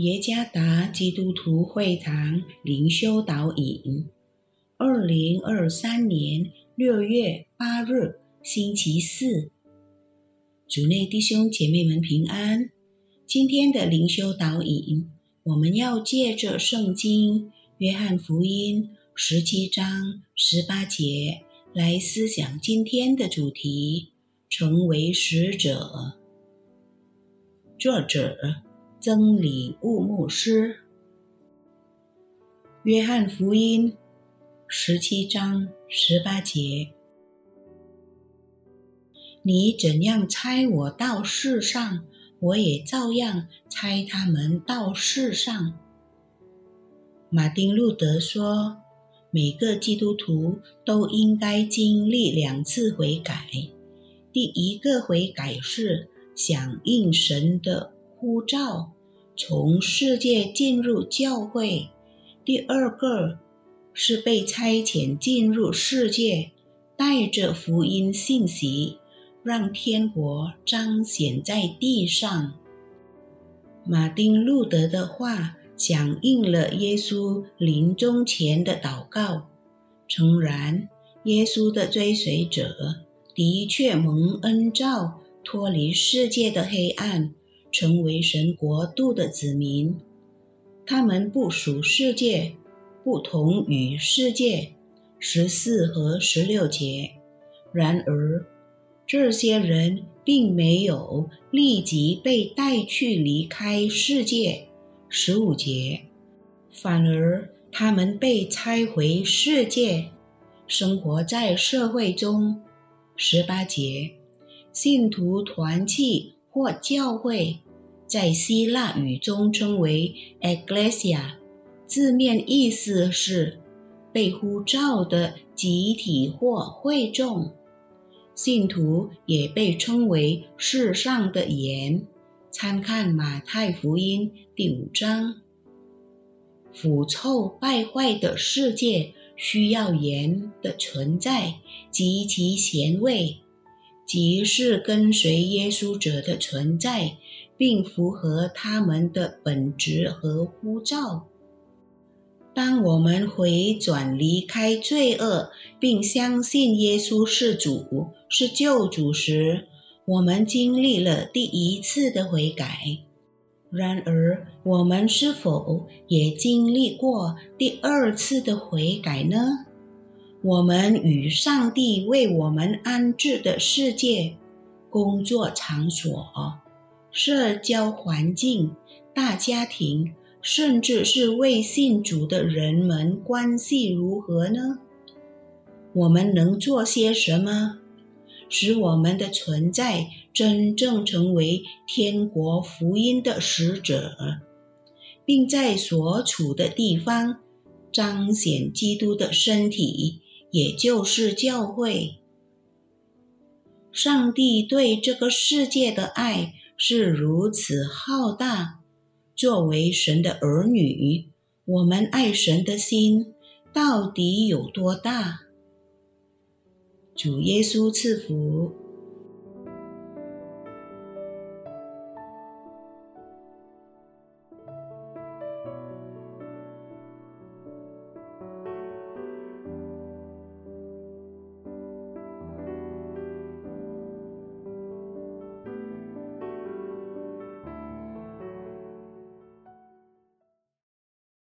耶加达基督徒会堂灵修导引，二零二三年六月八日，星期四。主内弟兄姐妹们平安。今天的灵修导引，我们要借着圣经《约翰福音》十七章十八节来思想今天的主题：成为使者。作者。曾理物牧师，《约翰福音》十七章十八节：“你怎样猜我到世上，我也照样猜他们到世上。”马丁·路德说：“每个基督徒都应该经历两次悔改。第一个悔改是响应神的。”呼召从世界进入教会，第二个是被差遣进入世界，带着福音信息，让天国彰显在地上。马丁路德的话响应了耶稣临终前的祷告。诚然，耶稣的追随者的确蒙恩召，脱离世界的黑暗。成为神国度的子民，他们不属世界，不同于世界。十四和十六节。然而，这些人并没有立即被带去离开世界。十五节。反而，他们被拆回世界，生活在社会中。十八节。信徒团契。或教会，在希腊语中称为 “ecclesia”，字面意思是被呼召的集体或会众。信徒也被称为世上的盐。参看马太福音第五章。腐臭败坏的世界需要盐的存在及其咸味。即是跟随耶稣者的存在，并符合他们的本质和呼召。当我们回转离开罪恶，并相信耶稣是主、是救主时，我们经历了第一次的悔改。然而，我们是否也经历过第二次的悔改呢？我们与上帝为我们安置的世界、工作场所、社交环境、大家庭，甚至是未信主的人们关系如何呢？我们能做些什么，使我们的存在真正成为天国福音的使者，并在所处的地方彰显基督的身体？也就是教会，上帝对这个世界的爱是如此浩大。作为神的儿女，我们爱神的心到底有多大？主耶稣赐福。